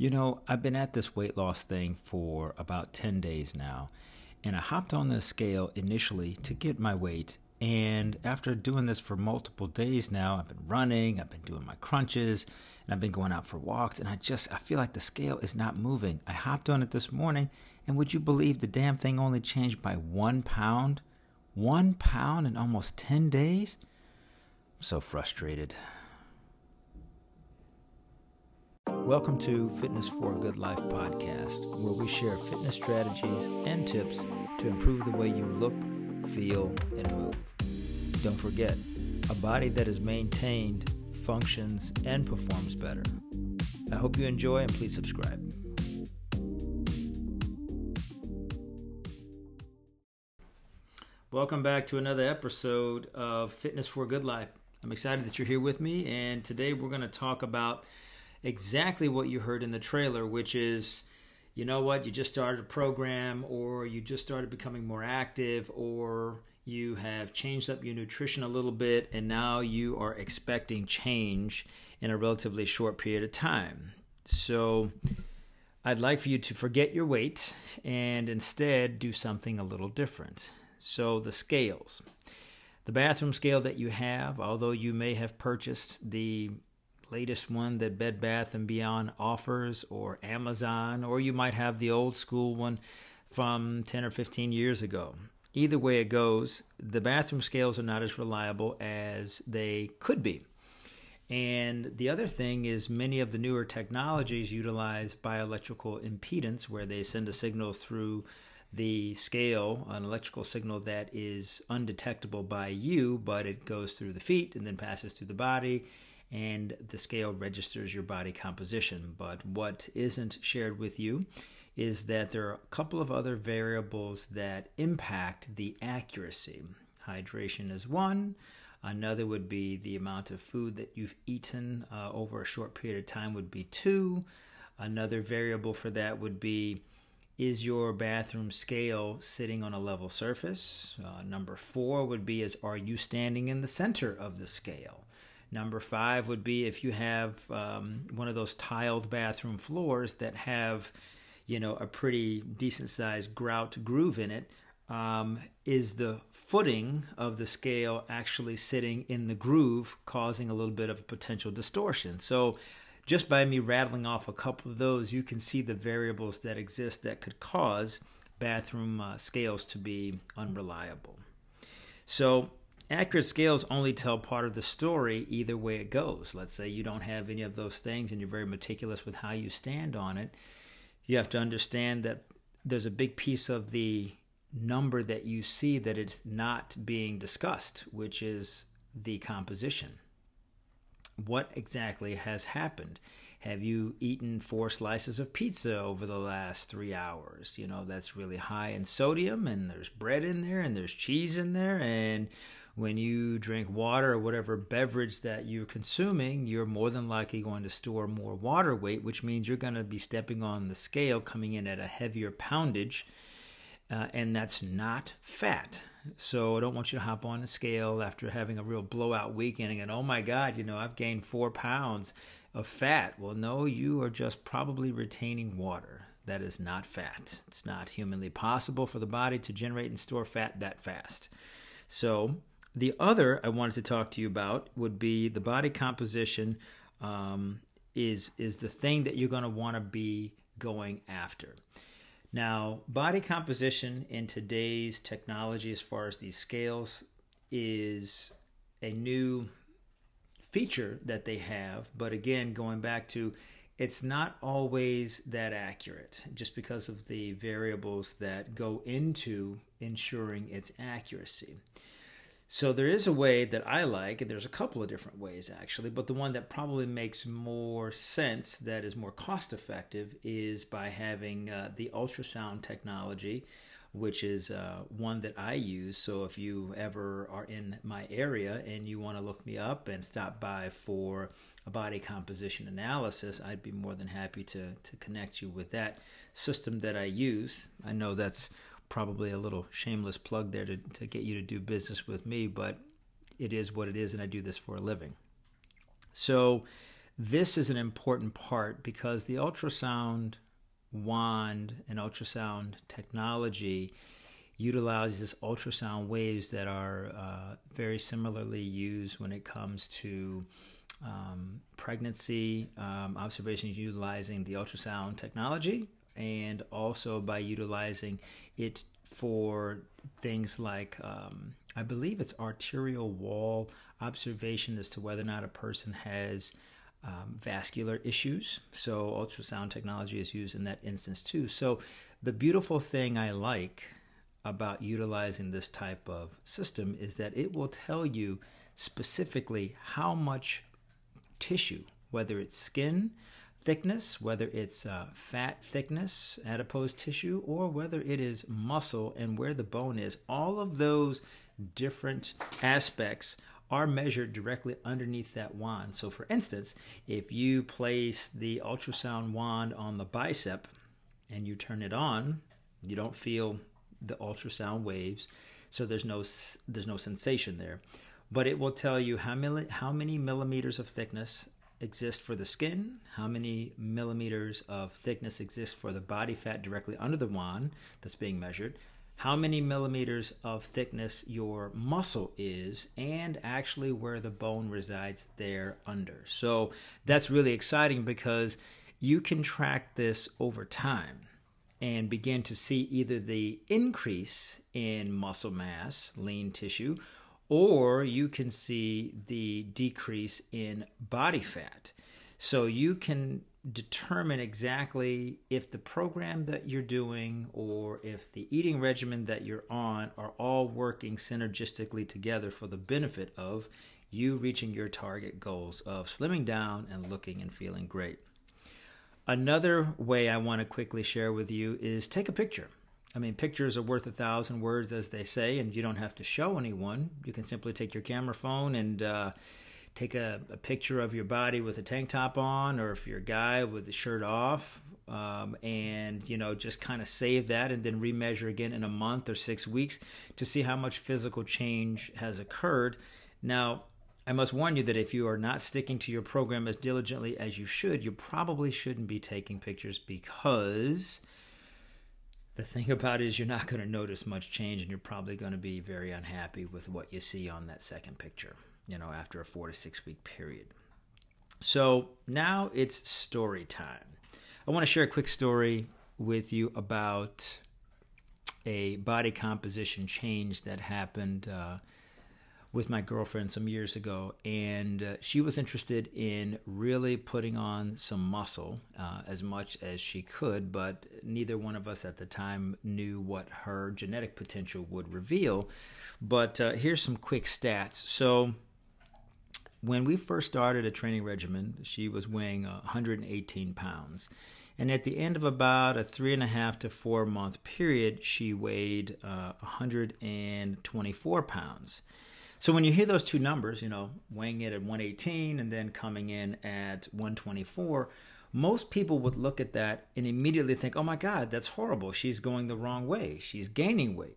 You know, I've been at this weight loss thing for about 10 days now, and I hopped on the scale initially to get my weight. And after doing this for multiple days now, I've been running, I've been doing my crunches, and I've been going out for walks, and I just I feel like the scale is not moving. I hopped on it this morning, and would you believe the damn thing only changed by one pound? One pound in almost 10 days? I'm so frustrated. Welcome to Fitness for a Good Life podcast, where we share fitness strategies and tips to improve the way you look, feel, and move. Don't forget, a body that is maintained functions and performs better. I hope you enjoy and please subscribe. Welcome back to another episode of Fitness for a Good Life. I'm excited that you're here with me, and today we're going to talk about exactly what you heard in the trailer, which is, you know what, you just started a program, or you just started becoming more active, or you have changed up your nutrition a little bit, and now you are expecting change in a relatively short period of time. So, I'd like for you to forget your weight and instead do something a little different. So, the scales. The bathroom scale that you have, although you may have purchased the latest one that Bed Bath and Beyond offers or Amazon or you might have the old school one from 10 or 15 years ago. Either way it goes, the bathroom scales are not as reliable as they could be. And the other thing is, many of the newer technologies utilize bioelectrical impedance, where they send a signal through the scale, an electrical signal that is undetectable by you, but it goes through the feet and then passes through the body and the scale registers your body composition. But what isn't shared with you is that there are a couple of other variables that impact the accuracy. Hydration is one. Another would be the amount of food that you've eaten uh, over a short period of time, would be two. Another variable for that would be is your bathroom scale sitting on a level surface? Uh, number four would be is are you standing in the center of the scale? Number five would be if you have um, one of those tiled bathroom floors that have, you know, a pretty decent sized grout groove in it. Um, is the footing of the scale actually sitting in the groove, causing a little bit of potential distortion? So, just by me rattling off a couple of those, you can see the variables that exist that could cause bathroom uh, scales to be unreliable. So, accurate scales only tell part of the story either way it goes. Let's say you don't have any of those things and you're very meticulous with how you stand on it. You have to understand that there's a big piece of the number that you see that it's not being discussed, which is the composition. What exactly has happened? Have you eaten four slices of pizza over the last three hours? You know, that's really high in sodium, and there's bread in there, and there's cheese in there, and when you drink water or whatever beverage that you're consuming, you're more than likely going to store more water weight, which means you're going to be stepping on the scale coming in at a heavier poundage, uh, and that's not fat. So I don't want you to hop on the scale after having a real blowout weekend and go, oh my God, you know, I've gained four pounds of fat. Well, no, you are just probably retaining water. That is not fat. It's not humanly possible for the body to generate and store fat that fast. So the other I wanted to talk to you about would be the body composition um, is is the thing that you're going to want to be going after. Now, body composition in today's technology, as far as these scales, is a new feature that they have. But again, going back to it's not always that accurate just because of the variables that go into ensuring its accuracy. So there is a way that I like, and there's a couple of different ways actually, but the one that probably makes more sense, that is more cost effective, is by having uh, the ultrasound technology, which is uh, one that I use. So if you ever are in my area and you want to look me up and stop by for a body composition analysis, I'd be more than happy to, to connect you with that system that I use. I know that's probably a little shameless plug there to, to get you to do business with me, but it is what it is, and I do this for a living. So, this is an important part because the ultrasound wand and ultrasound technology utilizes ultrasound waves that are uh, very similarly used when it comes to um, pregnancy um, observations utilizing the ultrasound technology and also by utilizing it for things like um, I believe it's arterial wall observation as to whether or not a person has um, vascular issues. So ultrasound technology is used in that instance too. So the beautiful thing I like about utilizing this type of system is that it will tell you specifically how much tissue, whether it's skin thickness, whether it's uh, fat thickness, adipose tissue, or whether it is muscle and where the bone is. All of those different aspects are measured directly underneath that wand. So, for instance, if you place the ultrasound wand on the bicep and you turn it on, you don't feel the ultrasound waves, so there's no there's no sensation there. But it will tell you how many how many millimeters of thickness exist for the skin, how many millimeters of thickness exist for the body fat directly under the wand that's being measured, how many millimeters of thickness your muscle is, and actually where the bone resides there under. So that's really exciting because you can track this over time and begin to see either the increase in muscle mass, lean tissue, or you can see the decrease in body fat. So you can determine exactly if the program that you're doing or if the eating regimen that you're on are all working synergistically together for the benefit of you reaching your target goals of slimming down and looking and feeling great. Another way I want to quickly share with you is take a picture. I mean, pictures are worth a thousand words, as they say, and you don't have to show anyone. You can simply take your camera phone and uh, take a, a, picture of your body with a tank top on, or if you're a guy with the shirt off, um, and you know, just kind of save that and then remeasure again in a month or six weeks to see how much physical change has occurred. Now, I must warn you that if you are not sticking to your program as diligently as you should, you probably shouldn't be taking pictures because the thing about it is you're not going to notice much change and you're probably going to be very unhappy with what you see on that second picture, you know, after a four to six week period. So now it's story time. I want to share a quick story with you about a body composition change that happened. Uh, with my girlfriend some years ago, and uh, she was interested in really putting on some muscle uh, as much as she could, but neither one of us at the time knew what her genetic potential would reveal. But uh, here's some quick stats. So, when we first started a training regimen, she was weighing 118 pounds. And at the end of about a three and a half to four month period, she weighed 124 uh, pounds. So when you hear those two numbers, you know, weighing it at 118 and then coming in at 124, most people would look at that and immediately think, oh my God, that's horrible. She's going the wrong way. She's gaining weight.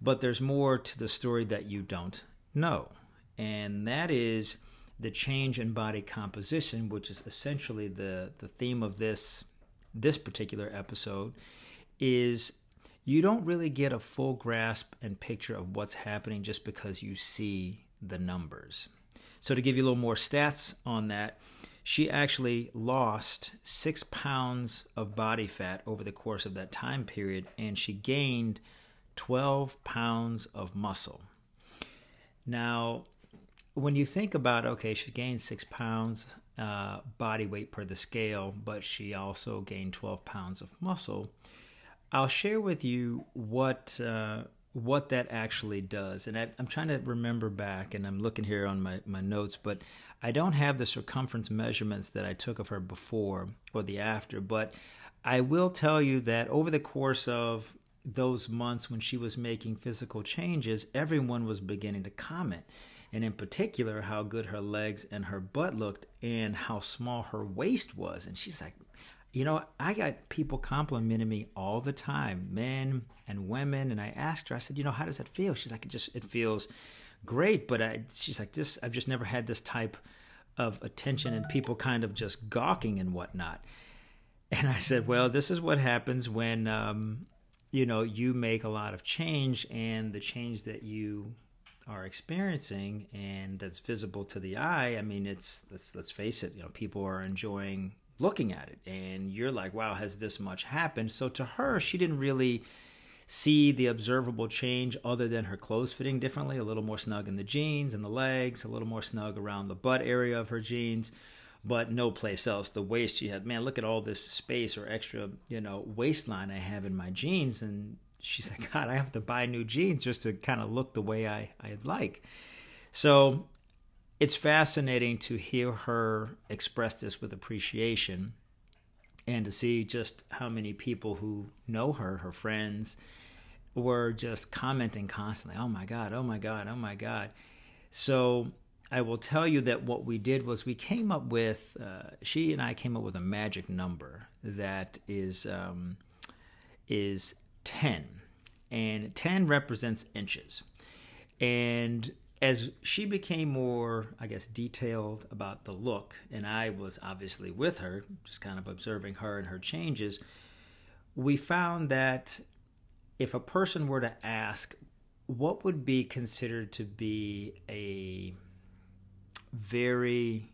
But there's more to the story that you don't know. And that is the change in body composition, which is essentially the, the theme of this this particular episode, is you don't really get a full grasp and picture of what's happening just because you see the numbers. So, to give you a little more stats on that, she actually lost six pounds of body fat over the course of that time period, and she gained 12 pounds of muscle. Now, when you think about, okay, she gained six pounds uh, body weight per the scale, but she also gained 12 pounds of muscle I'll share with you what uh, what that actually does. And I, am trying to remember back, and I'm looking here on my, my notes, but I don't have the circumference measurements that I took of her before or the after. But I will tell you that over the course of those months when she was making physical changes, everyone was beginning to comment. And in particular, how good her legs and her butt looked, and how small her waist was. And she's like, you know, I got people complimenting me all the time, men and women, and I asked her, I said, you know, how does that feel? She's like, it just it feels great, but I, she's like, this I've just never had this type of attention and people kind of just gawking and whatnot. And I said, well, this is what happens when, um, you know, you make a lot of change and the change that you are experiencing and that's visible to the eye. I mean, it's let's let's face it, you know, people are enjoying looking at it, and you're like, wow, has this much happened? So to her, she didn't really see the observable change other than her clothes fitting differently, a little more snug in the jeans and the legs, a little more snug around the butt area of her jeans, but no place else. The waist, she had, man, look at all this space or extra, you know, waistline I have in my jeans. And she's like, God, I have to buy new jeans just to kind of look the way I, I'd like. So it's fascinating to hear her express this with appreciation and to see just how many people who know her, her friends, were just commenting constantly, oh my God, oh my God, oh my God. So I will tell you that what we did was we came up with, uh, she and I came up with a magic number that is, um, is 10. And 10 represents inches. And as she became more, I guess, detailed about the look, and I was obviously with her, just kind of observing her and her changes, we found that if a person were to ask what would be considered to be a very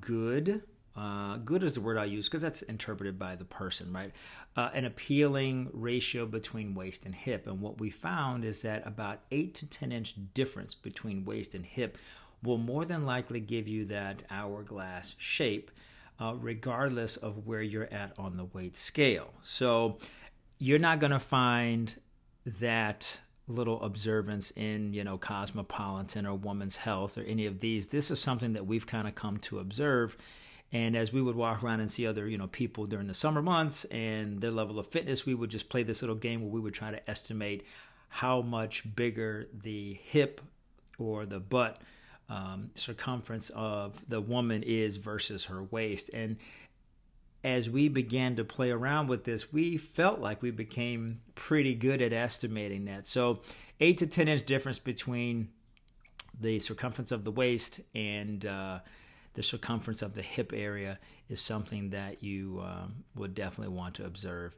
good uh, good is the word I use because that's interpreted by the person, right? Uh, an appealing ratio between waist and hip. And what we found is that about 8 to 10 inch difference between waist and hip will more than likely give you that hourglass shape, uh, regardless of where you're at on the weight scale. So you're not going to find that little observance in you know cosmopolitan or woman's health or any of these this is something that we've kind of come to observe and as we would walk around and see other, you know, people during the summer months and their level of fitness, we would just play this little game where we would try to estimate how much bigger the hip or the butt um, circumference of the woman is versus her waist. And as we began to play around with this, we felt like we became pretty good at estimating that. So, eight to 10 inch difference between the circumference of the waist and uh, the circumference of the hip area is something that you um, would definitely want to observe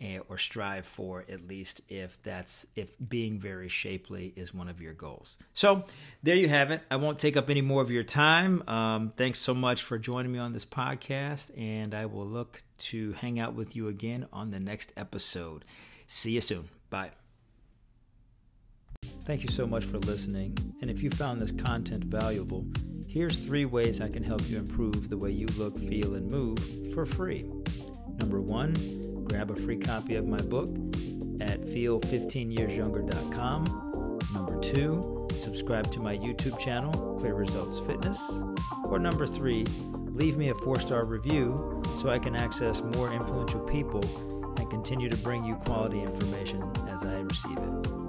eh, or strive for at least if that's if being very shapely is one of your goals. So there you have it. I won't take up any more of your time. Um, thanks so much for joining me on this podcast and i will look to hang out with you again on the next episode. See you soon. Bye. Thank you so much for listening. And if you found this content valuable, here's three ways I can help you improve the way you look, feel, and move for free. Number one, grab a free copy of my book at feel15yearsyounger.com. Number two, subscribe to my YouTube channel, Clear Results Fitness. Or number three, leave me a four star review so I can access more influential people and continue to bring you quality information as I receive it.